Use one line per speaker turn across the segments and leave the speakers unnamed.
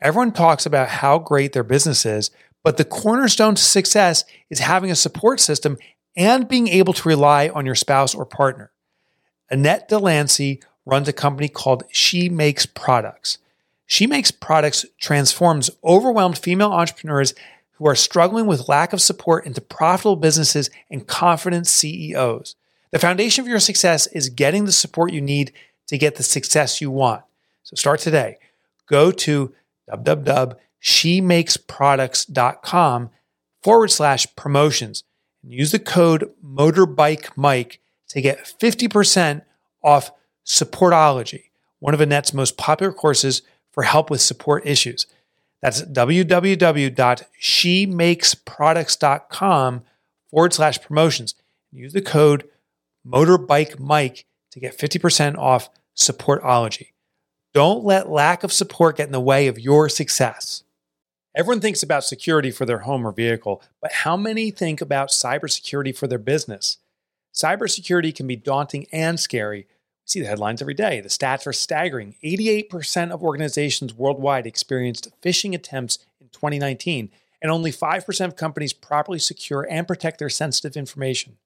Everyone talks about how great their business is, but the cornerstone to success is having a support system and being able to rely on your spouse or partner. Annette Delancey runs a company called She Makes Products. She Makes Products transforms overwhelmed female entrepreneurs who are struggling with lack of support into profitable businesses and confident CEOs. The foundation of your success is getting the support you need to get the success you want. So start today. Go to www.shemakesproducts.com forward slash promotions. And use the code motorbike mike to get 50% off supportology one of annette's most popular courses for help with support issues. That's www.shemakesproducts.com forward slash promotions. Use the code motorbike mike to get 50% off supportology don't let lack of support get in the way of your success. Everyone thinks about security for their home or vehicle, but how many think about cybersecurity for their business? Cybersecurity can be daunting and scary. See the headlines every day. The stats are staggering. 88% of organizations worldwide experienced phishing attempts in 2019, and only 5% of companies properly secure and protect their sensitive information.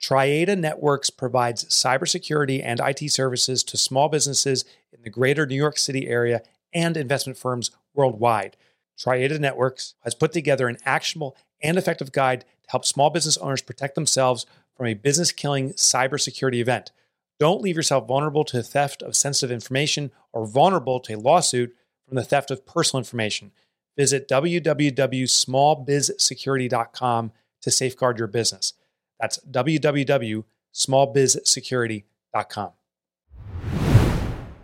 Triada Networks provides cybersecurity and IT services to small businesses in the greater New York City area and investment firms worldwide. Triada Networks has put together an actionable and effective guide to help small business owners protect themselves from a business killing cybersecurity event. Don't leave yourself vulnerable to theft of sensitive information or vulnerable to a lawsuit from the theft of personal information. Visit www.smallbizsecurity.com to safeguard your business. That's www.smallbizsecurity.com.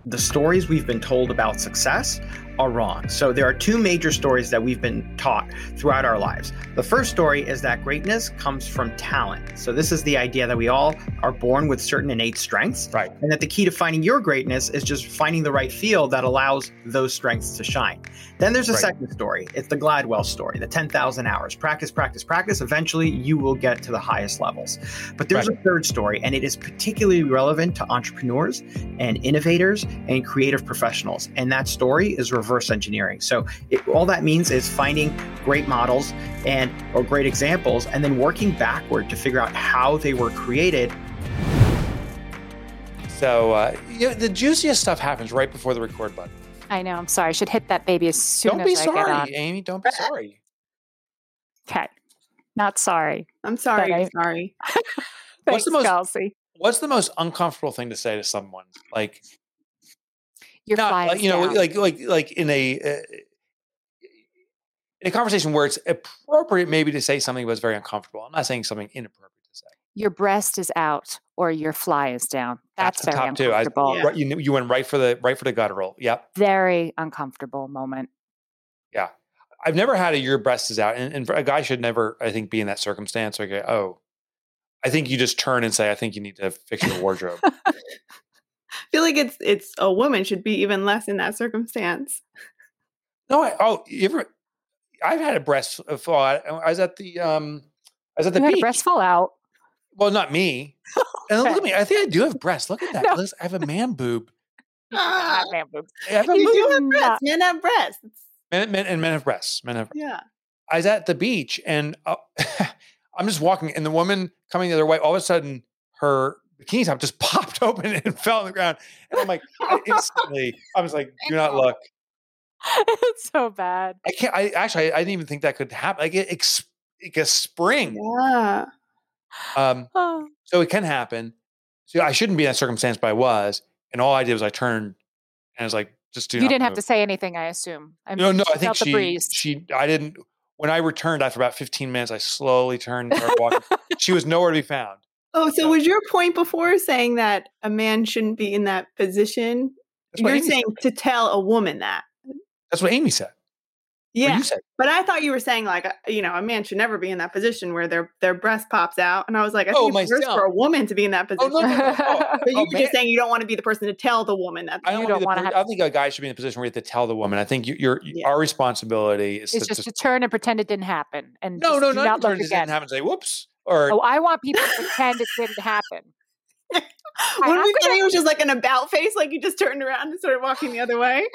The stories we've been told about success are wrong. So there are two major stories that we've been taught throughout our lives. The first story is that greatness comes from talent. So this is the idea that we all are born with certain innate strengths,
right?
And that the key to finding your greatness is just finding the right field that allows those strengths to shine. Then there's a right. second story. It's the Gladwell story, the 10,000 hours. Practice, practice, practice. Eventually, you will get to the highest levels. But there's right. a third story, and it is particularly relevant to entrepreneurs and innovators and creative professionals. And that story is reverse engineering. So it, all that means is finding great models and or great examples and then working backward to figure out how they were created.
So uh, you know, the juiciest stuff happens right before the record button.
I know. I'm sorry. I should hit that baby as soon
don't
as
be
I
sorry,
get on.
Don't be sorry, Amy. Don't be sorry.
Okay. Not sorry.
I'm sorry. I, sorry.
Thanks,
what's the most
Kelsey.
What's the most uncomfortable thing to say to someone? Like
you're
not,
flying.
you know,
down.
like like like in a uh, in a conversation where it's appropriate maybe to say something that's very uncomfortable. I'm not saying something inappropriate to say.
Your breast is out or your fly is down. That's,
That's
very
top two. I,
uncomfortable.
you you went right for the right for the guttural. Yep.
Very uncomfortable moment.
Yeah. I've never had a your breast is out, and, and a guy should never, I think, be in that circumstance. Like, oh, I think you just turn and say, I think you need to fix your wardrobe.
I feel like it's it's a woman should be even less in that circumstance.
No, I, oh, you ever? I've had a breast fall. I, I was at the um, I was at the
you
beach.
Had a breast fall out.
Well, not me. And look at me. I think I do have breasts. Look at that.
No.
Listen, I have a man boob.
Ah, man boobs.
I have a
You
boob.
do have
not.
breasts. Men have breasts.
Men, men, and men have breasts. Men have.
Yeah.
I was at the beach and uh, I'm just walking, and the woman coming the other way, all of a sudden, her bikini top just popped open and fell on the ground. And I'm like, instantly, I was like, do not look.
it's so bad.
I can't, I actually, I, didn't even think that could happen. Like, it, ex, like a spring.
Yeah.
Um,
Oh.
so it can happen. So I shouldn't be in that circumstance, but I was. And all I did was I turned and I was like, just do
You didn't have to say anything, I assume. I
No,
mean,
no,
she
I think she, she, I didn't, when I returned after about 15 minutes, I slowly turned and started walking. she was nowhere to be found.
Oh, so was your point before saying that a man shouldn't be in that position? You're
Amy
saying to tell a woman that.
That's what Amy said.
Yeah.
said.
But I thought you were saying like uh, you know a man should never be in that position where their their breast pops out, and I was like, I
Oh,
think it's worse for a woman to be in that
Oh,
position.
no, no, no. Oh,
But you
oh,
were
man.
just saying you don't want to be the person to tell the woman that.
I don't,
don't wanna
per-
have-
I think a guy should be in a position where you have to tell the woman. I think you, your
Yeah.
our responsibility is
It's
to
just to turn and pretend it didn't happen. And
no, no, no.
not
Turn
again.
didn't happen. and Say whoops or
Oh, I want people to pretend it didn't happen.
When
I'm
we
gonna-
it was just like an about face, like you just turned around and started walking the other way.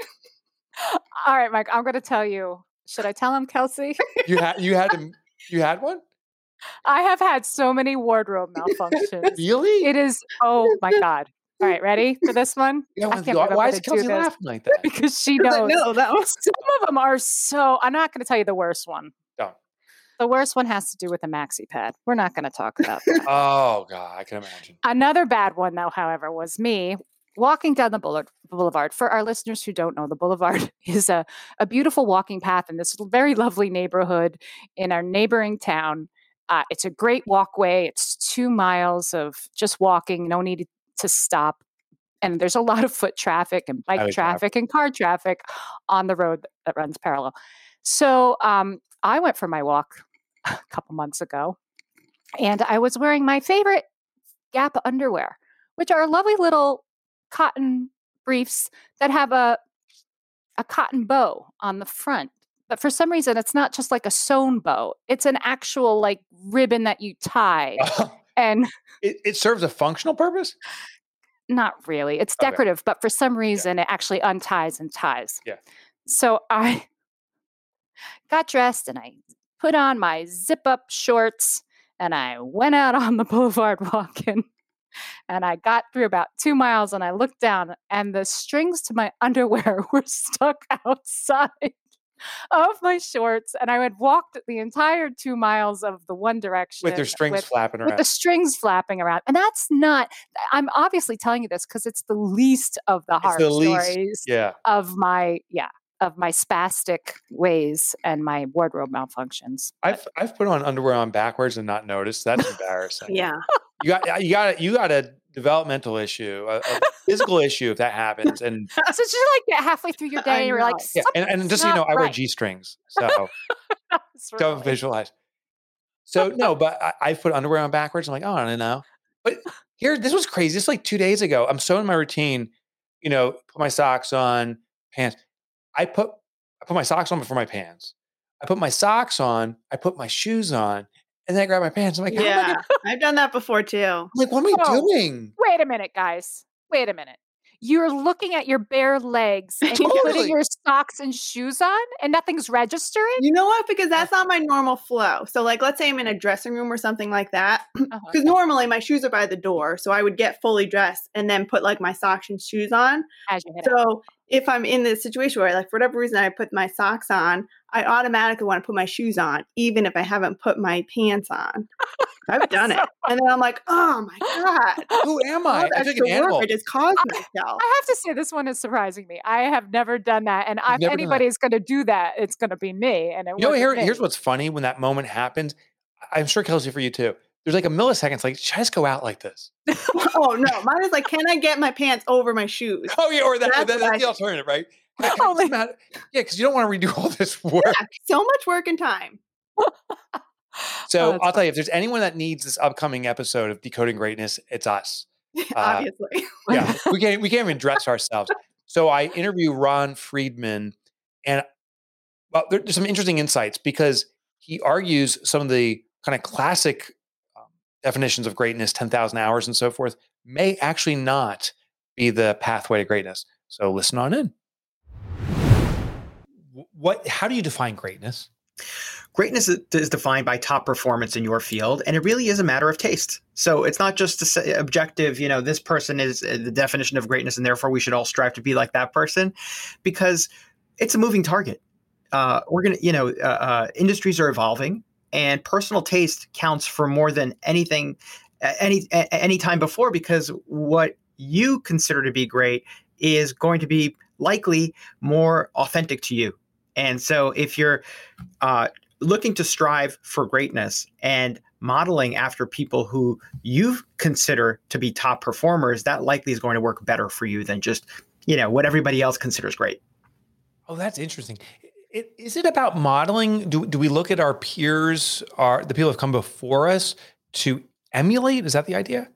All right, Mike, I'm going to tell you. Should I tell him, Kelsey?
You had you had to, you had one?
I have had so many wardrobe malfunctions.
Really?
It is, oh my God. All right, ready for this one?
yeah,
I
why-
can't believe I'm
why is
do
Kelsey laughing like that?
Because she knows.
like, no, that was
Some of them are so, I'm not going to tell you the worst one. The worst one has to do with the maxi pad. We're not going to talk about that.
Oh god, I can imagine.
Another bad one, though, however, was me walking down the boulevard. boulevard. For our listeners who don't know, the boulevard is a, a beautiful walking path in this very lovely neighborhood in our neighboring town. Uh, it's a great walkway. It's two miles of just walking, no need to stop. And there's a lot of foot traffic and bike
traffic.
traffic and car traffic on the road that runs parallel. So um, I went for my walk a couple months ago and I was wearing my favorite Gap underwear, which are lovely little cotton briefs that have a a cotton bow on the front. But for some reason, it's not just like a sewn bow; it's an actual like ribbon that you tie. And
it, it serves a functional purpose.
not really, it's
Okay.
decorative, but for some reason, it actually unties and ties.
Yeah.
So I got dressed and I put on my zip up shorts and I went out on the boulevard walking. And I got through about two miles and I looked down and the strings to my underwear were stuck outside of my shorts. And I had walked the entire two miles of the one direction
With their strings
with,
flapping
with
around.
the strings flapping around. And that's not, I'm obviously telling you this because it's the least of the hard
the least-
stories
yeah.
of my, yeah, of my spastic ways and my wardrobe malfunctions.
I've I've put on underwear on backwards and not noticed. That's embarrassing.
yeah.
You got you got you got a developmental issue, a, a physical issue if that happens. And
so it's just like halfway through your
I
day and you're like,
yeah, and, and just so you know, I wear. G strings, so
It's
don't visualize. So no, but I, I put underwear on backwards. I'm like, oh, I don't know. But here, this was crazy. This like two days ago. I'm so in my routine. You know, put my socks on, pants. I put I put my socks on before my pants. I put my socks on. I put my shoes on, and then I grab my pants. I'm like, how I
Yeah.
gonna-
I've done that before too.
I'm like, what am I
Oh.
doing?
Wait a minute, guys. Wait a minute. You're looking at your bare legs and you're
Totally.
putting your socks and shoes on and nothing's registering?
You know what? Because that's not my normal flow. So, like, let's say I'm in a dressing room or something like that.
Uh-huh.
Because normally my shoes are by the door. So I would get fully dressed and then put like my socks and shoes on.
As you head out.
So if I'm in this situation where, like, for whatever reason, I put my socks on, I automatically want to put my shoes on, even if I haven't put my pants on. I've done it. And then I'm like, oh my God.
Who am I? I took an animal.
I just caused myself.
I have to say this one is surprising me. I have never done that, and if
never done that.
anybody's going to do that, it's going to be me. And it
You know, here, here's what's funny when that moment happens. I'm sure Kelsey for you too. There's like a millisecond. Like, should I just go out like this?
oh no. Mine is like, can I get my pants over my shoes?
Oh yeah, or that,
That's
that-
what I
that's the alternative, right? Hey, can I
Only-
just not- yeah, because you don't want to redo all this work.
Yeah, so much work and time.
So
Oh,
I'll tell you, if there's anyone that needs this upcoming episode of Decoding Greatness, it's us. Uh,
obviously.
Yeah, we can't we can't even dress ourselves. So I interview Ron Friedman, and well, there's some interesting insights because he argues some of the kind of classic um, definitions of greatness, ten thousand hours and so forth, may actually not be the pathway to greatness. So listen on in. What? How do you define greatness?
Greatness is defined by top performance in your field, and it really is a matter of taste. So it's not just say, objective, you know, this person is uh, the definition of greatness, and therefore we should all strive to be like that person, because it's a moving target. Uh, we're gonna, you know, uh, uh, industries are evolving, and personal taste counts for more than anything, any any time before, because what you consider to be great is going to be likely more authentic to you. And so if you're uh, looking to strive for greatness and modeling after people who you consider to be top performers, that likely is going to work better for you than just, you know, what everybody else considers great.
Oh, that's interesting. It, is it about modeling? Do, do we look at our peers, our the people who have come before us, to emulate? Is that the idea?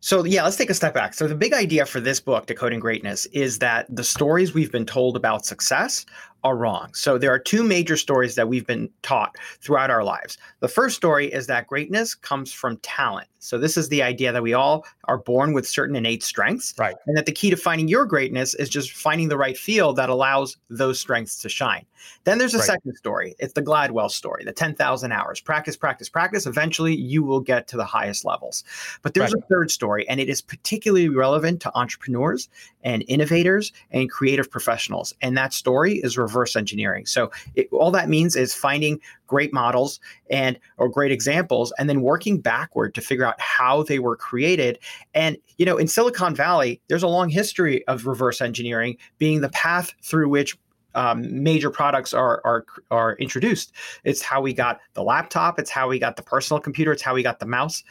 So yeah, let's take a step back. So the big idea for this book, Decoding Greatness, is that the stories we've been told about success are wrong. So there are two major stories that we've been taught throughout our lives. The first story is that greatness comes from talent. So this is the idea that we all are born with certain innate strengths,
right?
And that the key to finding your greatness is just finding the right field that allows those strengths to shine. Then there's a right. second story. It's the Gladwell story, the 10,000 hours. Practice, practice, practice. Eventually, you will get to the highest levels. But there's right. a third story, and it is particularly relevant to entrepreneurs and innovators and creative professionals. And that story is reverse engineering. So it, all that means is finding great models and or great examples and then working backward to figure out how they were created. And you know in silicon valley there's a long history of reverse engineering being the path through which um, major products are, are are introduced. It's how we got the laptop it's how we got the personal computer it's how we got the mouse.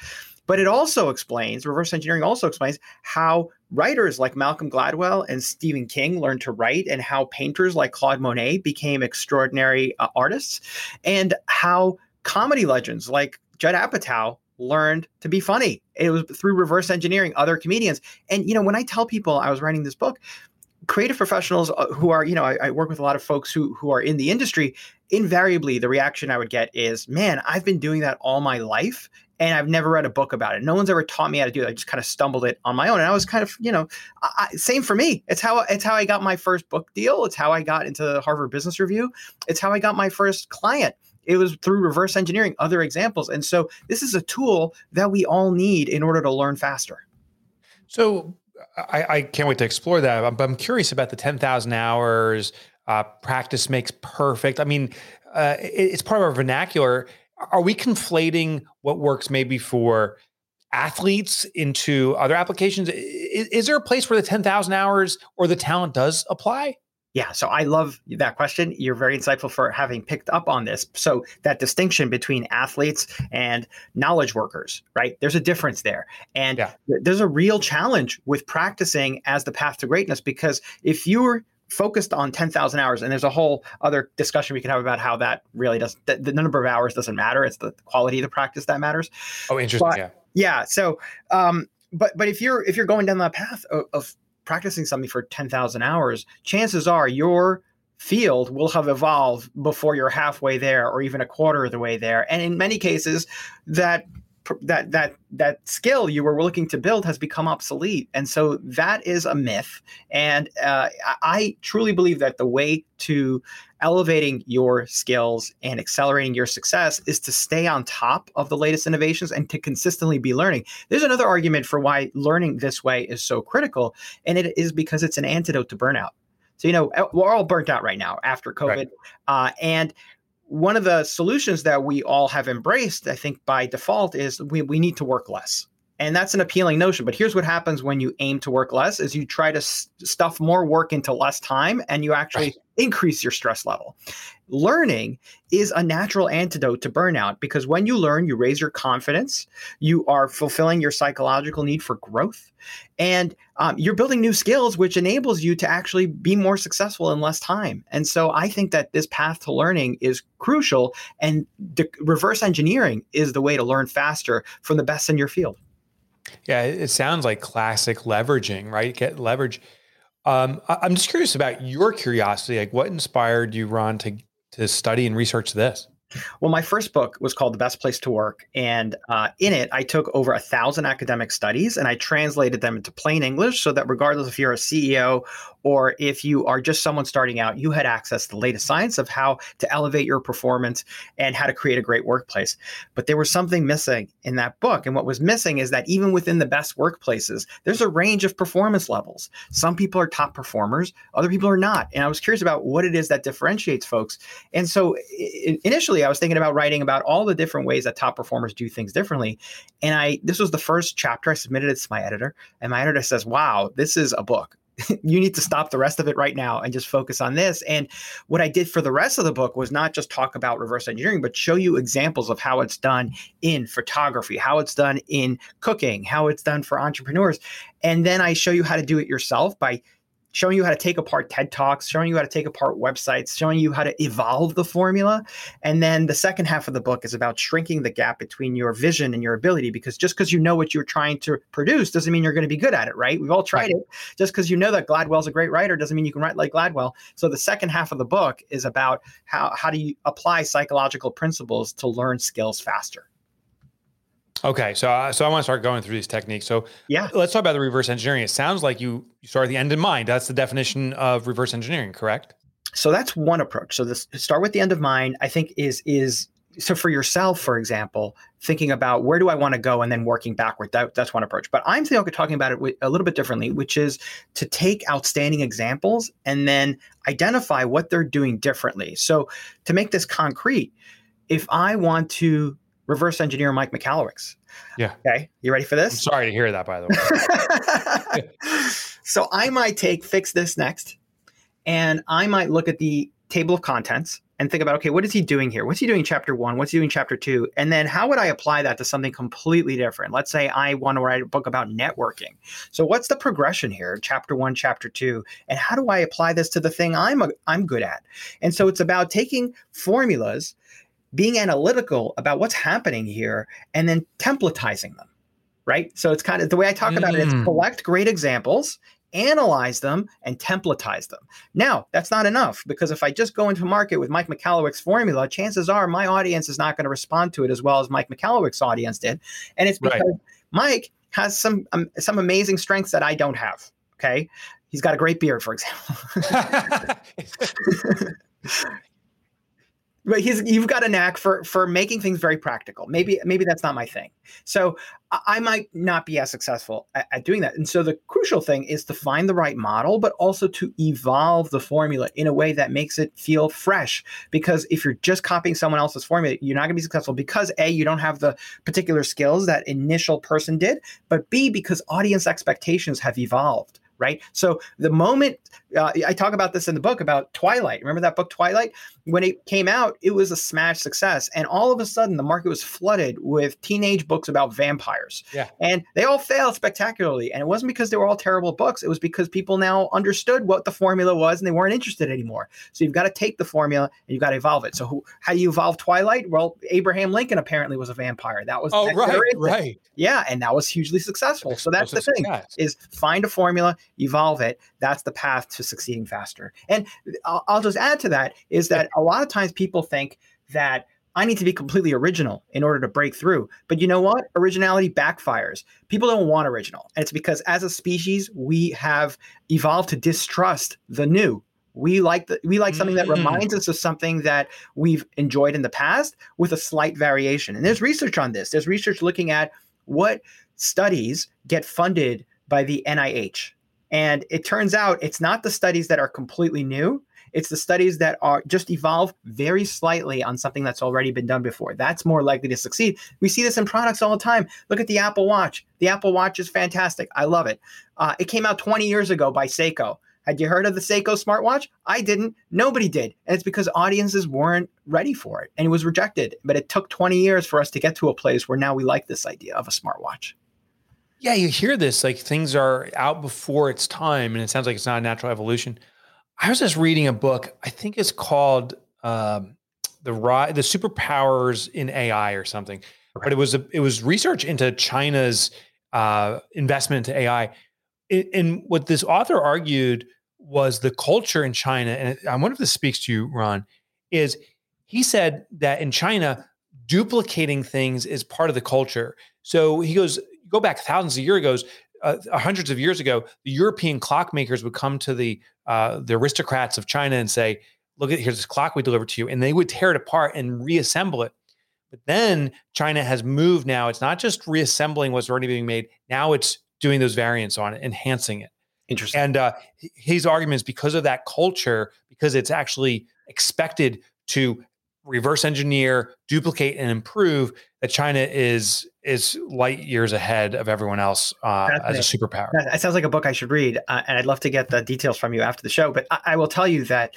But it also explains, reverse engineering also explains how writers like Malcolm Gladwell and Stephen King learned to write, and how painters like Claude Monet became extraordinary uh, artists, and how comedy legends like Judd Apatow learned to be funny. It was through reverse engineering other comedians. And, you know, when I tell people I was writing this book, creative professionals uh, who are, you know, I, I, work with a lot of folks who who are in the industry. Invariably, the reaction I would get is, "Man, I've been doing that all my life, and I've never read a book about it. No one's ever taught me how to do it. I just kind of stumbled it on my own, and I was kind of, you know, I, same for me. It's how it's how I got my first book deal. It's how I got into the Harvard Business Review. It's how I got my first client. It was through reverse engineering, other examples, and so this is a tool that we all need in order to learn faster.
So I, I can't wait to explore that. I'm, I'm curious about the ten thousand hours. Uh, practice makes perfect. I mean, uh, it, it's part of our vernacular are we conflating what works maybe for athletes into other applications? Is, is there a place where the 10,000 hours or the talent does apply?
Yeah, so I love that question. You're very insightful for having picked up on this. So, that distinction between athletes and knowledge workers, right? There's a difference there. And yeah. there's a real challenge with practicing as the path to greatness because if you're focused on 10,000 hours. And there's a whole other discussion we can have about how that really does the, the, number of hours doesn't matter. It's the quality of the practice that matters.
Oh, interesting. But, yeah.
Yeah. So, um, but, but if you're, if you're going down that path of, of practicing something for 10,000 hours, chances are your field will have evolved before you're halfway there or even a quarter of the way there. And in many cases, that that that that skill you were looking to build has become obsolete. And so that is a myth. And uh, i truly believe that the way to elevating your skills and accelerating your success is to stay on top of the latest innovations and to consistently be learning. There's another argument for why learning this way is so critical and it is because it's an antidote to burnout. So you know we're all burnt out right now after covid. Right. uh, and one of the solutions that we all have embraced, I think by default, is we, we need to work less. And that's an appealing notion. But here's what happens when you aim to work less is you try to stuff more work into less time and you actually right. increase your stress level. Learning is a natural antidote to burnout because when you learn, you raise your confidence, you are fulfilling your psychological need for growth, and um, you're building new skills, which enables you to actually be more successful in less time. And so I think that this path to learning is crucial, and de- reverse engineering is the way to learn faster from the best in your field.
Yeah, it sounds like classic leveraging, right? Get leverage. Um, I'm just curious about your curiosity. Like, what inspired you, Ron, to to study and research this?
Well, my first book was called The Best Place to Work. And uh, in it, I took over a thousand academic studies and I translated them into plain English so that regardless if you're a CEO or if you are just someone starting out, you had access to the latest science of how to elevate your performance and how to create a great workplace. But there was something missing in that book. And what was missing is that even within the best workplaces, there's a range of performance levels. Some people are top performers, other people are not. And I was curious about what it is that differentiates folks. And so initially, I was thinking about writing about all the different ways that top performers do things differently. And I this was the first chapter I submitted it to my editor, and my editor says, "Wow, this is a book." you need to stop the rest of it right now and just focus on this. And what I did for the rest of the book was not just talk about reverse engineering, but show you examples of how it's done in photography, how it's done in cooking, how it's done for entrepreneurs. And then I show you how to do it yourself by showing you how to take apart TED Talks, showing you how to take apart websites, showing you how to evolve the formula. And then the second half of the book is about shrinking the gap between your vision and your ability because just because you know what you're trying to produce doesn't mean you're going to be good at it, right? We've all tried right. it. Just because you know that Gladwell's a great writer doesn't mean you can write like Gladwell. So the second half of the book is about how how do you apply psychological principles to learn skills faster.
Okay, so uh, so I want to start going through these techniques. So
yeah,
let's talk about the reverse engineering. It sounds like you you start at the end in mind. That's the definition of reverse engineering, correct?
So that's one approach. So this start with the end of mind. I think is is so for yourself, for example, thinking about where do I want to go and then working backward. That, that's one approach. But I'm talking about it a little bit differently, which is to take outstanding examples and then identify what they're doing differently. So to make this concrete, if I want to reverse engineer Mike Michalowicz.
Yeah.
Okay. You ready for this?
I'm sorry to hear that, by the
way. so I might take fix this next, and I might look at the table of contents and think about okay, what is he doing here? What's he doing chapter one? What's he doing chapter two? And then how would I apply that to something completely different? Let's say I want to write a book about networking. So what's the progression here? Chapter one, chapter two, and how do I apply this to the thing I'm a, I'm good at? And so it's about taking formulas being analytical about what's happening here and then templatizing them right? So it's kind of the way i talk about it is mm. collect great examples analyze them and templatize them. Now that's not enough because if i just go into market with mike michalowicz's formula chances are my audience is not going to respond to it as well as mike michalowicz's audience did. And it's because right. mike has some um, some amazing strengths that i don't have okay? He's got a great beard for example but he's you've got a knack for for making things very practical. Maybe maybe that's not my thing. So i might not be as successful at, at, doing that. And so the crucial thing is to find the right model but also to evolve the formula in a way that makes it feel fresh. Because if you're just copying someone else's formula you're not going to be successful. Because a you don't have the particular skills that initial person did but b because audience expectations have evolved right? So the moment uh, I talk about this in the book about Twilight, remember that book Twilight? When it came out, it was a smash success, and all of a sudden the market was flooded with teenage books about vampires.
Yeah,
and they all failed spectacularly, and it wasn't because they were all terrible books. It was because people now understood what the formula was, and they weren't interested anymore. So you've got to take the formula and you've got to evolve it. So who, how do you evolve Twilight? Well, Abraham Lincoln apparently was a vampire. That was
oh right, right,
yeah, and that was hugely successful. So that's the thing: success. is find a formula evolve it. That's the path to succeeding faster. And I'll, I'll just add to that is that a lot of times people think that I need to be completely original in order to break through. But you know what? Originality backfires. People don't want original. And it's because as a species, we have evolved to distrust the new. We like the, we like something that mm. reminds us of something that we've enjoyed in the past with a slight variation. And there's research on this. There's research looking at what studies get funded by the NIH. And it turns out it's not the studies that are completely new. It's the studies that are just evolve very slightly on something that's already been done before. That's more likely to succeed. We see this in products all the time. Look at the Apple Watch. The Apple Watch is fantastic. I love it. Uh, it came out 20 years ago by Seiko. Had you heard of the Seiko smartwatch? I didn't. Nobody did. And it's because audiences weren't ready for it and it was rejected. But it took 20 years for us to get to a place where now we like this idea of a smartwatch.
Yeah, you hear this like things are out before its time, and it sounds like it's not a natural evolution. I was just reading a book. I think it's called um, the the superpowers in AI or something. Okay. But it was a, it was research into China's uh, investment into AI. It, and what this author argued was the culture in China, and I wonder if this speaks to you, Ron. Is he said that in China, duplicating things is part of the culture. So he goes, go back thousands of years ago, uh, hundreds of years ago, the European clockmakers would come to the uh, the aristocrats of China and say, "Look at here's this clock we delivered to you," and they would tear it apart and reassemble it. But then China has moved now. It's not just reassembling what's already being made. Now it's doing those variants on it, enhancing it.
Interesting.
And uh, his argument is because of that culture, because it's actually expected to reverse engineer, duplicate, and improve, that China is is light years ahead of everyone else uh, as a superpower.
That, sounds like a book I should read, uh, and I'd love to get the details from you after the show. But I, I will tell you that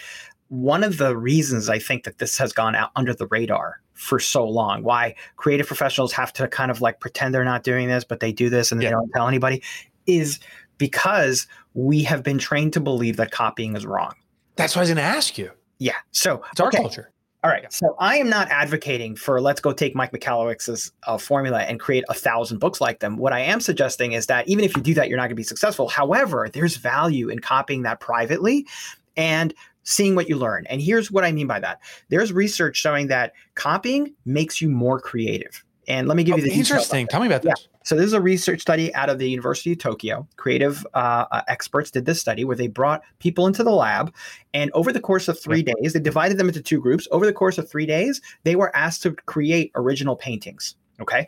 one of the reasons I think that this has gone out under the radar for so long, why creative professionals have to kind of like pretend they're not doing this, but they do this and yeah. they don't tell anybody, is because we have been trained to believe that copying is wrong.
That's what I was going to ask you.
Yeah. So
It's our
okay.
culture.
All right. So I am not advocating for let's go take Mike Michalowicz's uh, formula and create a thousand books like them. What I am suggesting is that even if you do that, you're not going to be successful. However, there's value in copying that privately and seeing what you learn. And here's what I mean by that. There's research showing that copying makes you more creative. And let me give
Oh,
you the
interesting. Tell me about
Yeah. so this is a research study out of the University of Tokyo. Creative uh, uh, experts did this study where they brought people into the lab, and over the course of three days, they divided them into two groups. Over the course of three days, they were asked to create original paintings. Okay.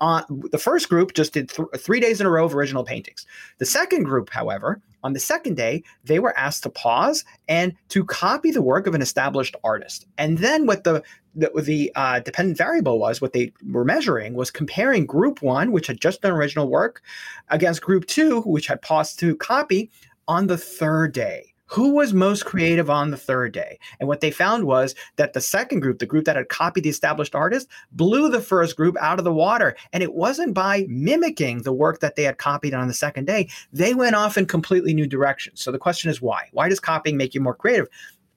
Uh, the first group just did th- three days in a row of original paintings. The second group, however, on the second day, they were asked to pause and to copy the work of an established artist. And then what the the, the uh, dependent variable was what they were measuring was comparing group one, which had just done original work, against group two, which had paused to copy on the third day. Who was most creative on the third day? And what they found was that the second group, the group that had copied the established artist, blew the first group out of the water. And it wasn't by mimicking the work that they had copied on the second day. They went off in completely new directions. So the question is why? Why does copying make you more creative?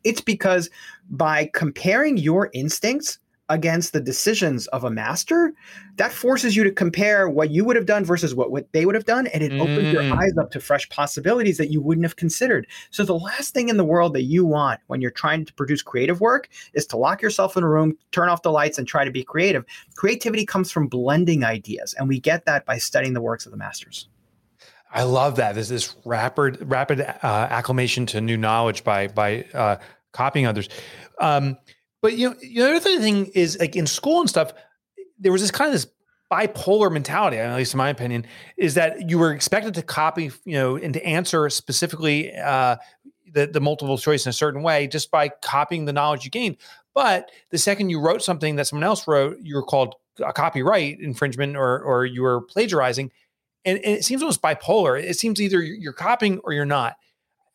It's because by comparing your instincts against the decisions of a master, that forces you to compare what you would have done versus what, what they would have done. And it opens your
Mm.
eyes up to fresh possibilities that you wouldn't have considered. So, the last thing in the world that you want when you're trying to produce creative work is to lock yourself in a room, turn off the lights, and try to be creative. Creativity comes from blending ideas. And we get that by studying the works of the masters.
I love that. There's this rapid, rapid uh, acclimation to new knowledge by by uh, copying others. Um, but you know, the other thing is like in school and stuff, there was this kind of this bipolar mentality, at least in my opinion, is that you were expected to copy, you know, and to answer specifically uh, the the multiple choice in a certain way just by copying the knowledge you gained. But the second you wrote something that someone else wrote, you were called a copyright infringement or or you were plagiarizing and, and it seems almost bipolar. It seems either you're copying or you're not.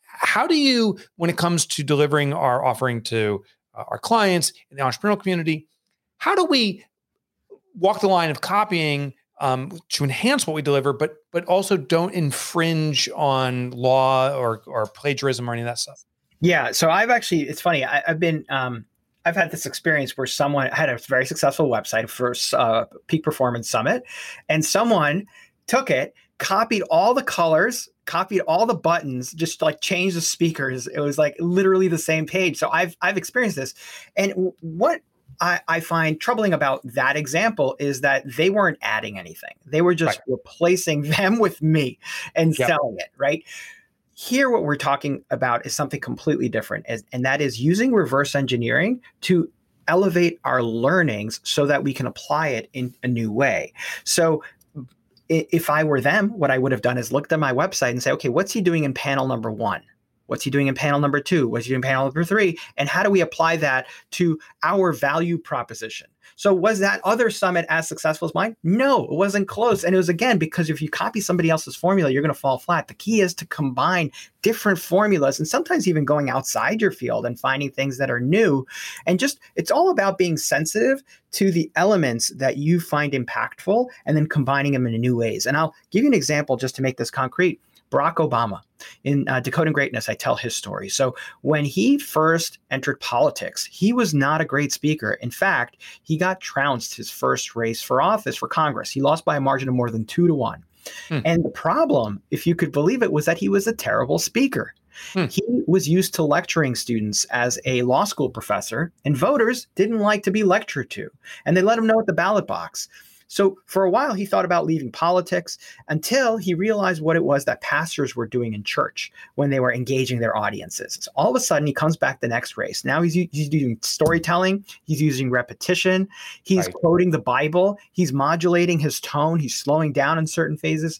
How do you, when it comes to delivering our offering to our clients in the entrepreneurial community, how do we walk the line of copying um, to enhance what we deliver, but but also don't infringe on law or or plagiarism or any of that stuff?
Yeah. So I've actually, it's funny. I, I've been, um, I've had this experience where someone had a very successful website for uh, Peak Performance Summit, and someone took it, copied all the colors, copied all the buttons, just like changed the speakers. It was like literally the same page. So I've I've experienced this, and what I, I find troubling about that example is that they weren't adding anything. They were just replacing them with me and
Yep.
selling it. Right. Here, what we're talking about is something completely different, and that is using reverse engineering to elevate our learnings so that we can apply it in a new way. So, if I were them, what I would have done is looked at my website and say, okay, what's he doing in panel number one? What's he doing in panel number two? What's he doing in panel number three? And how do we apply that to our value proposition? So, was that other summit as successful as mine? No, it wasn't close. And it was again because if you copy somebody else's formula, you're going to fall flat. The key is to combine different formulas and sometimes even going outside your field and finding things that are new. And just it's all about being sensitive to the elements that you find impactful and then combining them in new ways. And I'll give you an example just to make this concrete. Barack Obama. In uh, Decoding Greatness, I tell his story. So, when he first entered politics, he was not a great speaker. In fact, he got trounced his first race for office for Congress. He lost by a margin of more than two to one.
Hmm.
And the problem, if you could believe it, was that he was a terrible speaker.
Hmm.
He was used to lecturing students as a law school professor, and voters didn't like to be lectured to. And they let him know at the ballot box. So for a while, he thought about leaving politics until he realized what it was that pastors were doing in church when they were engaging their audiences. So all of a sudden, he comes back the next race. Now he's, he's doing storytelling, he's using repetition, he's
Right.
quoting the Bible, he's modulating his tone, he's slowing down in certain phases.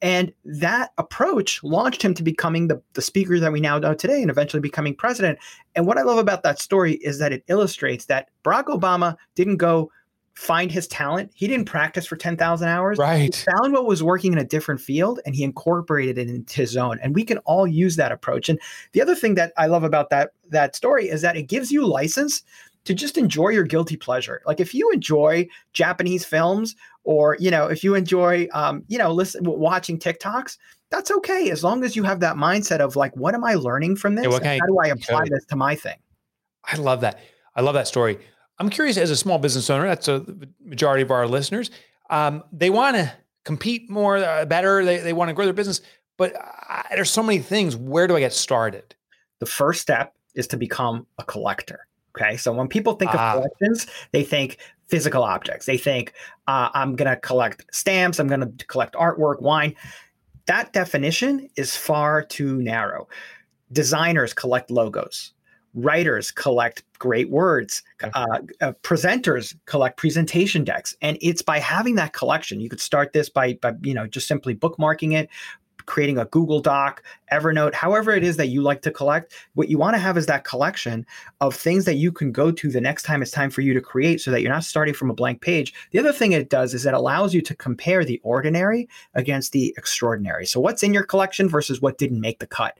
And that approach launched him to becoming the, the speaker that we now know today and eventually becoming president. And what I love about that story is that it illustrates that Barack Obama didn't go find his talent. He didn't practice for 10,000 hours.
Right.
He found what was working in a different field and he incorporated it into his own. And we can all use that approach. And the other thing that I love about that that story is that it gives you license to just enjoy your guilty pleasure. Like if you enjoy Japanese films or, you know, if you enjoy um, you know, listen watching TikToks, that's okay as long as you have that mindset of like, what am I learning from this?
Yeah, what
And
can I
how do I apply this to my thing?
I love that. I love that story. I'm curious as a small business owner, that's a majority of our listeners. Um, they want to compete more, uh, better. They, they want to grow their business, but uh, there's so many things. Where do I get started?
The first step is to become a collector. Okay. So when people think
Ah.
of collections, they think physical objects. They think, uh, I'm going to collect stamps, I'm going to collect artwork, wine. That definition is far too narrow. Designers collect logos, writers collect great words,
Okay.
uh, uh, presenters collect presentation decks. And it's by having that collection, you could start this by, by, you know, just simply bookmarking it, creating a Google Doc, Evernote, however it is that you like to collect. What you want to have is that collection of things that you can go to the next time it's time for you to create so that you're not starting from a blank page. The other thing it does is it allows you to compare the ordinary against the extraordinary. So, what's in your collection versus what didn't make the cut?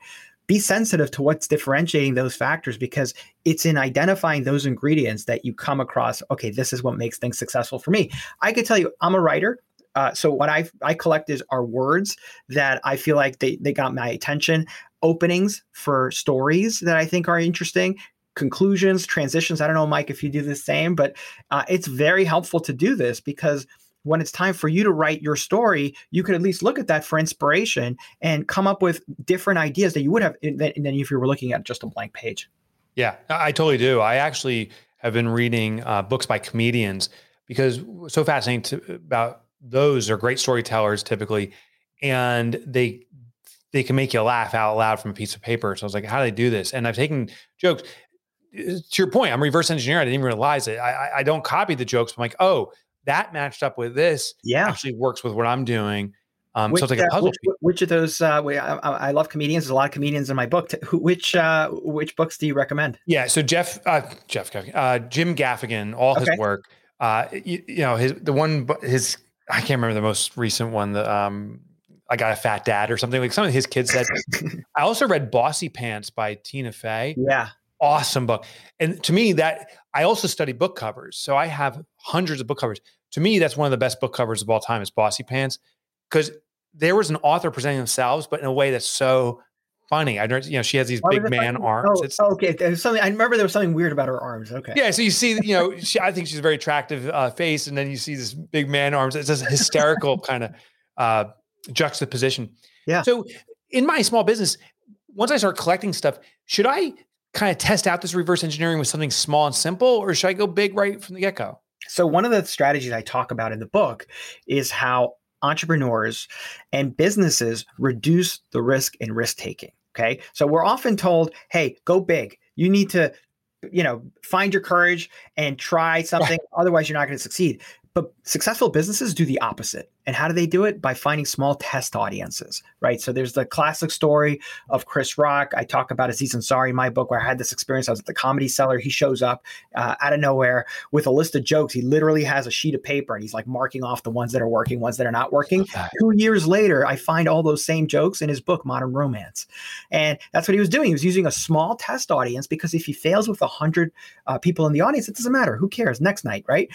Be sensitive to what's differentiating those factors because it's in identifying those ingredients that you come across. Okay, this is what makes things successful for me. I could tell you, I'm a writer. Uh, so what I I collect is are words that I feel like they they got my attention, openings for stories that I think are interesting, conclusions, transitions. I don't know, Mike, if you do the same, but uh, it's very helpful to do this because when it's time for you to write your story, you could at least look at that for inspiration and come up with different ideas that you would have than, if you were looking at just a blank page.
Yeah, I totally do. I actually have been reading uh, books by comedians because so fascinating to, about those. They're great storytellers typically, and they they can make you laugh out loud from a piece of paper. So I was like, how do they do this? And I've taken jokes. Uh, To your point, I'm reverse engineer. I didn't even realize it. I- I don't copy the jokes. I'm like, oh, that matched up with this.
Yeah.
Actually works with what I'm doing. Um,
Which,
so it's like a
uh,
puzzle.
which, which of those? Uh, I, I love comedians. There's a lot of comedians in my book. Which uh, which books do you recommend?
Yeah. So Jeff, uh, Jeff, uh, Jim Gaffigan, all
Okay.
his work, uh, you, you know, his, the one, his, I can't remember the most recent one, the, um, I got a fat dad or something like some of his kids said. I also read Bossypants by Tina Fey.
Yeah,
Awesome book. And to me, that I also study book covers. So I have hundreds of book covers. To me, that's one of the best book covers of all time is Bossypants because there was an author presenting themselves, but in a way that's so funny. I don't, you know, she has these big man
funny?
arms.
Oh,
It's,
okay. There's something. I remember there was something weird about her arms. Okay.
Yeah, so you see, you know, she, I think she's a very attractive uh, face, and then you see this big man arms. It's this hysterical kind of uh, juxtaposition.
Yeah.
So in my small business, once I start collecting stuff, should I kind of test out this reverse engineering with something small and simple, or should I go big right from the get go?
So one of the strategies I talk about in the book is how entrepreneurs and businesses reduce the risk in risk taking. Okay. So we're often told, hey, go big. You need to, you know, find your courage and try something. Otherwise, you're not going to succeed. But successful businesses do the opposite. And how do they do it? By finding small test audiences, right? So there's the classic story of Chris Rock. I talk about Aziz Ansari in my book where I had this experience. I was at the comedy cellar. He shows up uh, out of nowhere with a list of jokes. He literally has a sheet of paper and he's like marking off the ones that are working, ones that are not working. Two years later, I find all those same jokes in his book, Modern Romance. And that's what he was doing. He was using a small test audience because if he fails with 100 uh, people in the audience, it doesn't matter. Who cares? Next night, right?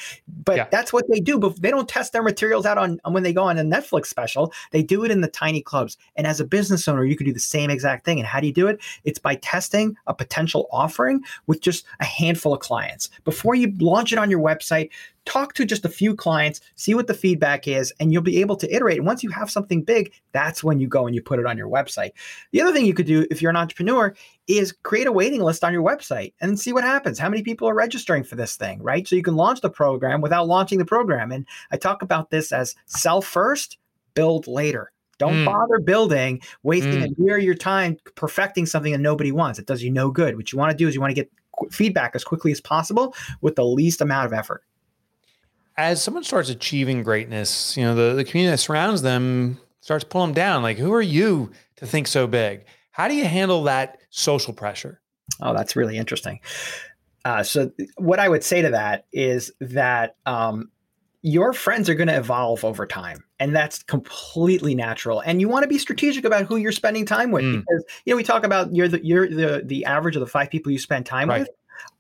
But
Yeah.
that's what they do. But they don't test their materials out on, on when they go on a Netflix special. They do it in the tiny clubs. And as a business owner, you could do the same exact thing. And how do you do it? It's by testing a potential offering with just a handful of clients. Before you launch it on your website, talk to just a few clients, see what the feedback is, and you'll be able to iterate. And once you have something big, that's when you go and you put it on your website. The other thing you could do if you're an entrepreneur is create a waiting list on your website and see what happens. How many people are registering for this thing, right? So you can launch the program without launching the program. And I talk about this as sell first, build later. Don't
Mm.
bother building, wasting
Mm.
a year of your time perfecting something that nobody wants. It does you no good. What you want to do is you want to get feedback as quickly as possible with the least amount of effort.
As someone starts achieving greatness, you know, the, the community that surrounds them starts pulling them down. Like, who are you to think so big? How do you handle that social pressure?
Oh, that's really interesting. Uh, so, what I would say to that is that um, your friends are going to evolve over time, and that's completely natural. And you want to be strategic about who you're spending time with,
Mm.
because you know we talk about you're the you're the the average of the five people you spend time
Right.
with.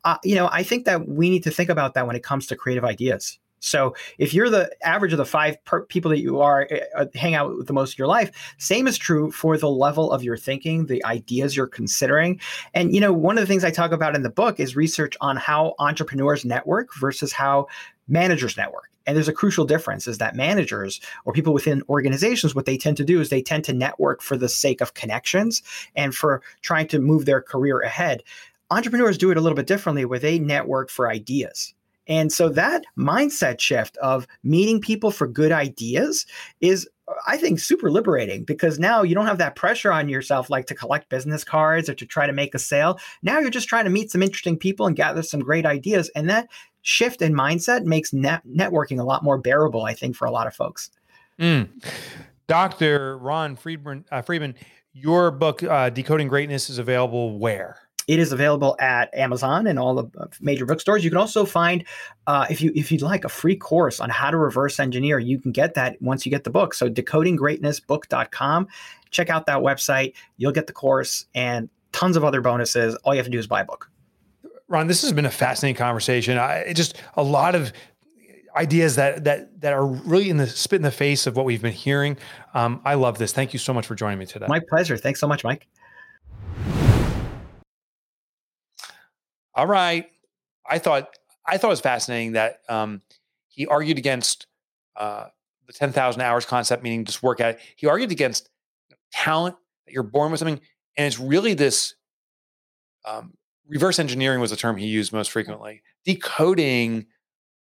Uh, you know, I think that we need to think about that when it comes to creative ideas. So if you're the average of the five per- people that you are uh, hang out with the most of your life, same is true for the level of your thinking, the ideas you're considering. And you know, one of the things I talk about in the book is research on how entrepreneurs network versus how managers network. And there's a crucial difference is that managers or people within organizations, what they tend to do is they tend to network for the sake of connections and for trying to move their career ahead. Entrepreneurs do it a little bit differently where they network for ideas. And so that mindset shift of meeting people for good ideas is I think super liberating because now you don't have that pressure on yourself like to collect business cards or to try to make a sale. Now you're just trying to meet some interesting people and gather some great ideas and that shift in mindset makes net- networking a lot more bearable, I think, for a lot of folks.
Mm. Dr. Ron Friedman, uh, Friedman your book, uh, Decoding Greatness, is available where?
It is available at Amazon and all the uh, major bookstores. You can also find, uh, if you if you'd like, a free course on how to reverse engineer. You can get that once you get the book. So decodinggreatnessbook.com. Check out that website. You'll get the course and tons of other bonuses. All you have to do is buy a book.
Ron, this has been a fascinating conversation. I, just a lot of ideas that that that are really in the spit in the face of what we've been hearing. Um, I love this. Thank you so much for joining me today.
My pleasure. Thanks so much, Mike.
All right. I thought I thought it was fascinating that um, he argued against uh, the ten thousand hours concept, meaning just work at it. He argued against talent that you're born with something, and it's really this um, reverse engineering was the term he used most frequently. Decoding,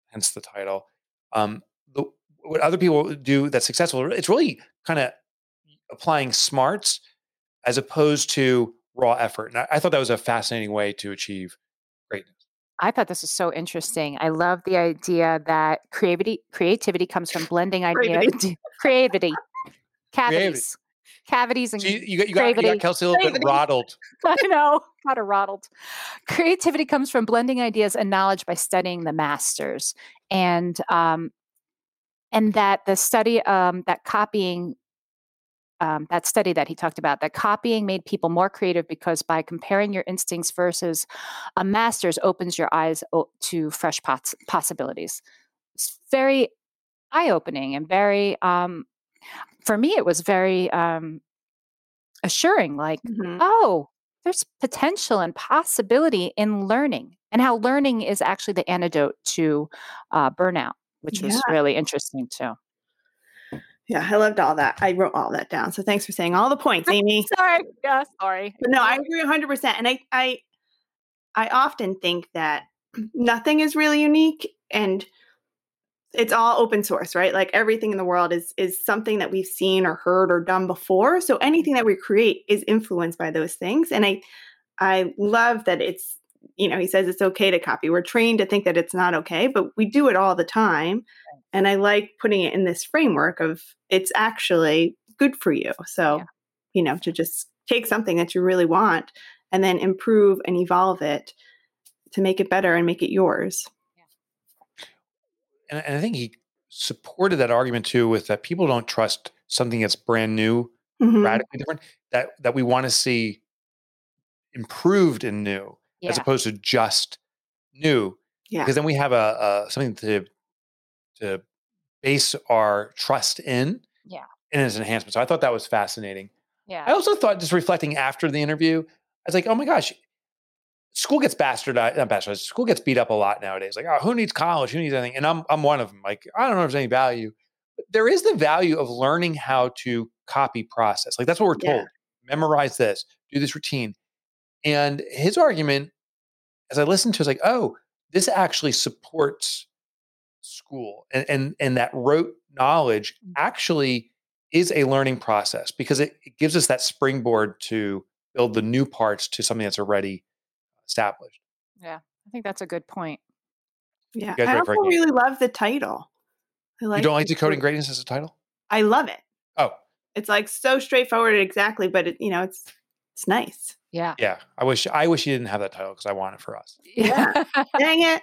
hence the title. Um, the, what other people do that's successful, it's really kind of applying smarts as opposed to raw effort. And I, I, thought that was a fascinating way to achieve.
I thought this was so interesting. I love the idea that creativity creativity comes from blending ideas. creativity. Cavities cavities and
so you, you, got, you, got, you got Kelsey a little bit rattled.
I know, kind of rattled. Creativity comes from blending ideas and knowledge by studying the masters, and um, and that the study um, that copying. Um, that study that he talked about, that copying made people more creative because by comparing your instincts versus a master's opens your eyes to fresh poss- possibilities. It's very eye opening and very um, for me, it was very um, assuring like, mm-hmm. oh, there's potential and possibility in learning, and how learning is actually the antidote to uh, burnout, which was really interesting too.
Yeah, I loved all that. I wrote all that down. So thanks for saying all the points, Amy.
sorry. Yeah, sorry.
But no, I agree 100%. And I I I often think that nothing is really unique and it's all open source, right? Like everything in the world is is something that we've seen or heard or done before. So anything that we create is influenced by those things. And I I love that it's you know, he says it's okay to copy. We're trained to think that it's not okay, but we do it all the time. And I like putting it in this framework of it's actually good for you. So, yeah. you know, to just take something that you really want and then improve and evolve it to make it better and make it yours
and, and I think he supported that argument too with that people don't trust something that's brand new, mm-hmm. radically different, that that we want to see improved and new yeah. as opposed to just new. Yeah. Because then we have a, a something to to base our trust in.
Yeah.
And as an enhancement. So I thought that was fascinating.
Yeah.
I also thought just reflecting after the interview, I was like, oh my gosh, school gets bastardized, uh, not bastardized. School gets beat up a lot nowadays. Like, oh, who needs college? Who needs anything? And I'm I'm one of them. Like, I don't know if there's any value. But there is the value of learning how to copy process. Like that's what we're told. Yeah. Memorize this, do this routine. And his argument, as I listened to, is like, oh, this actually supports school, and and and that rote knowledge mm. actually is a learning process because it, it gives us that springboard to build the new parts to something that's already established.
Yeah, I think that's a good point.
Yeah, I also really love the title.
I like. You don't like decoding greatness as a title?
I love it.
Oh,
it's like so straightforward, exactly, but it, you know, it's it's nice.
Yeah,
yeah. I wish I wish you didn't have that title because I want it for us.
Yeah, dang it.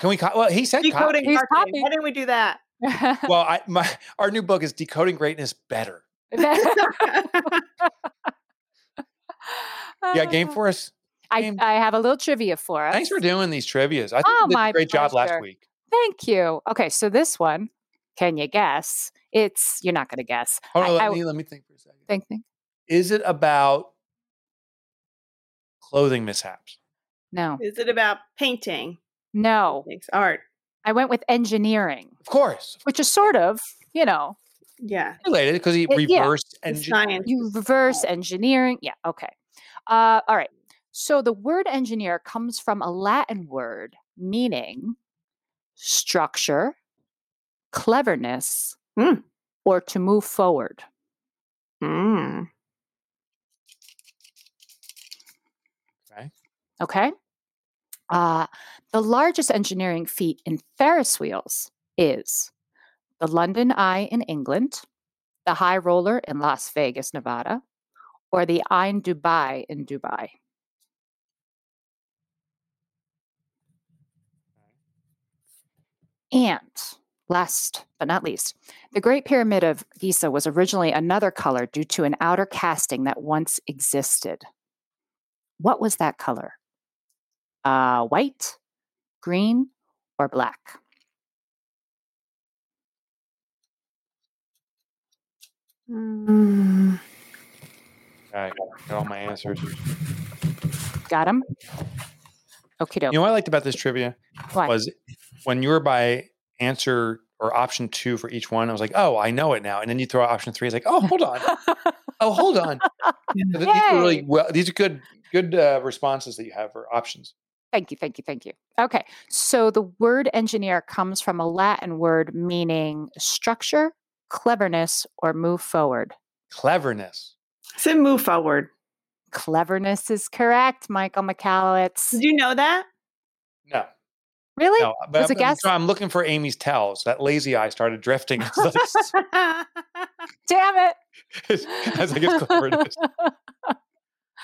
Can we? Co- well, he said
decoding. Copy. Why didn't we do that?
well, I, my our new book is decoding greatness better. yeah, game for us.
I, I have a little trivia for us.
Thanks for doing these trivias. I think oh, you did a great pleasure. job last week.
Thank you. Okay, so this one, can you guess? It's you're not going to guess.
Hold on,
I-
let,
I-
me, let me think for a second.
Think, think.
Is it about clothing mishaps?
No,
Is it about painting?
No.
Thanks. Art.
I went with engineering,
Of course.
which is sort of, you know,
Yeah.
Related because he
It- yeah.
reversed
It's
engine.
science.
you reverse engineering. Yeah, okay. Uh, all right. So the word engineer comes from a Latin word meaning structure, cleverness,
Hmm.
or to move forward.
Mm.
Okay.
Okay. Uh, the largest engineering feat in Ferris wheels is the London Eye in England, the High Roller in Las Vegas, Nevada, or the Ain Dubai in Dubai. And last but not least, the Great Pyramid of Giza was originally another color due to an outer casting that once existed. What was that color? Uh, white, green, or black?
Mm.
Okay, got all my answers.
Got them. Okay,
You know what I liked about this trivia
Why?
was when you were by answer or option two for each one, I was like, oh, I know it now. And then you throw out option three, it's like, oh, hold on. Oh, hold on. So these are really well. These are good, good uh, responses that you have for options.
Thank you, thank you, thank you. Okay, so the word engineer comes from a Latin word meaning structure, cleverness, or move forward.
Cleverness.
So move forward.
Cleverness is correct, Michael Michalowicz.
Did you know that?
No,
Really?
no. But
Was
I'm,
a guess?
I'm lking for Amy's tells. That lazy eye started drifting as, I-
Damn it.
as I get cleverness.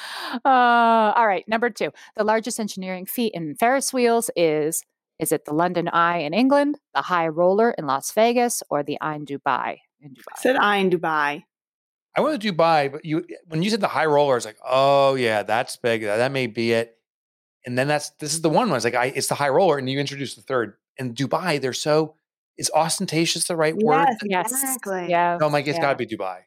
uh, all right, number two. The largest engineering feat in Ferris wheels is is it the London Eye in England, the High Roller in Las Vegas, or the Ain Dubai in Dubai?
Said I in Dubai.
I went to Dubai, but you when you said the high roller, I was like, oh yeah, that's big. That that may be it. And then that's this is the one. I was like, I, it's the high roller, and you introduced the third. In Dubai, they're so is ostentatious the right word?
Yes,
Yes.
exactly.
Yeah.
No, Mike, it's
yeah.
got to be Dubai.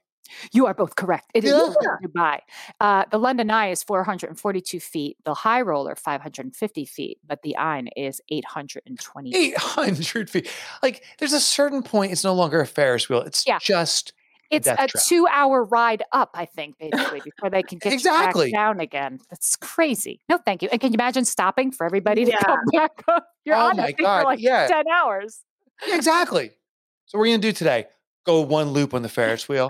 You are both correct. It is
Yeah.
Dubai. Uh, the London Eye is 442 feet. The High Roller 550 feet, but the Ain is 820.
Eight hundred feet. Like, there's a certain point. It's no longer a Ferris wheel. It's
Yeah.
just
It's
death
a two-hour ride up, I think, basically, before they can get
Exactly.
back down again. That's crazy. No, thank you. And can you imagine stopping for everybody to
Yeah.
come back up? You're
Oh
on
my God,
for like
yeah.
10 hours.
Yeah, exactly. So what are you gonna do today? Go one loop on the Ferris wheel.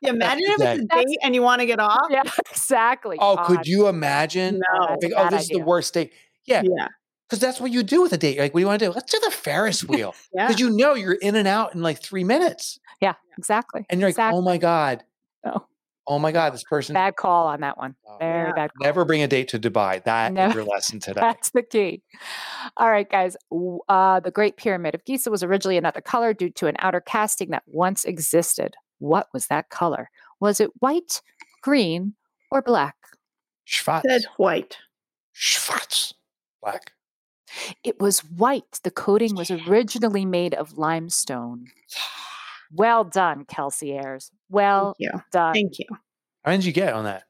Yeah, imagine if it's a date and you want to get off.
Yeah, exactly.
oh,
God.
could you imagine?
No.
Like, oh,
bad
this is the worst date. Yeah,
Yeah.
because that's what you do with a date. Like, what do you want to do? Let's do the Ferris wheel.
Yeah.
Because you know you're in and out in like three minutes.
Yeah, exactly.
And you're like,
exactly.
oh my God.
No.
Oh my God, this person
Bad call on that one.
Oh,
Very
Yeah.
bad call.
never bring a date to Dubai. That
No.
your lesson today.
That's the key. All right, guys. Uh, the Great Pyramid of Giza was originally another color due to an outer casting that once existed. What was that color? Was it white, green, or black?
Schwarz.
Said white.
Schwarz. Black.
It was white. The coating was originally made of limestone. Yeah. Well done, Kelsey Ayres. Well
Thank you.
done.
Thank you.
How many did you get on that?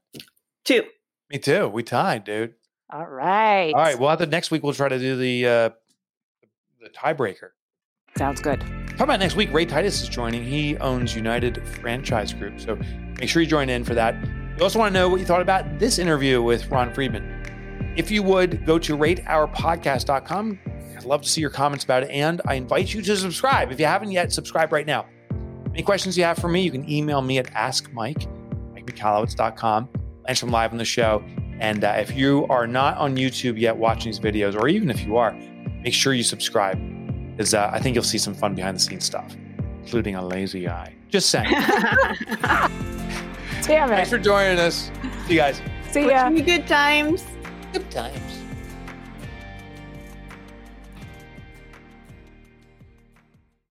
Two.
Me too. We tied, dude.
All right.
All right. Well, the next week we'll try to do the uh, the tiebreaker.
Sounds good.
How about next week? Ray Titus is joining. He owns United Franchise Group. So make sure you join in for that. We also want to know what you thought about this interview with Ron Friedman. If you would go to rateourpodcast.com, I'd love to see your comments about it. And I invite you to subscribe. If you haven't yet, subscribe right now. Any questions you have for me, you can email me at askmike, mikemichalowicz.com. Thanks from live on the show. And uh, if you are not on YouTube yet watching these videos, or even if you are, make sure you subscribe because that I think you'll see some fun behind the scenes stuff, including a lazy eye. Just saying.
Damn it.
Thanks for joining us. See you guys.
See ya.
You good times.
Good time.